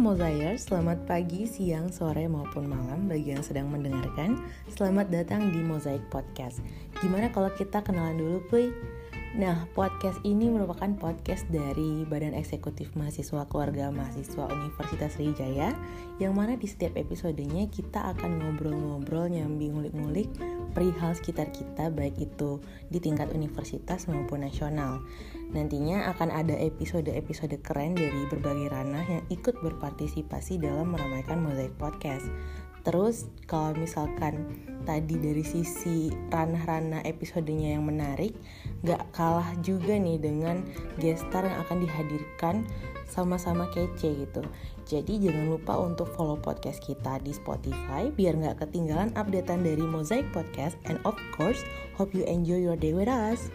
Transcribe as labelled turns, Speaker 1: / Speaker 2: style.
Speaker 1: Mozayers, selamat pagi, siang, sore maupun malam bagi yang sedang mendengarkan. Selamat datang di Mozaik Podcast. Gimana kalau kita kenalan dulu, Puy? Nah, podcast ini merupakan podcast dari Badan Eksekutif Mahasiswa Keluarga Mahasiswa Universitas Sriwijaya yang mana di setiap episodenya kita akan ngobrol-ngobrol nyambi ngulik-ngulik perihal sekitar kita baik itu di tingkat universitas maupun nasional. Nantinya akan ada episode-episode keren dari berbagai ranah yang ikut berpartisipasi dalam meramaikan Mozaik Podcast. Terus kalau misalkan tadi dari sisi ranah-ranah episodenya yang menarik, gak kalah juga nih dengan gestar yang akan dihadirkan sama-sama kece gitu. Jadi jangan lupa untuk follow podcast kita di Spotify biar gak ketinggalan updatean dari Mozaik Podcast and of course hope you enjoy your day with us.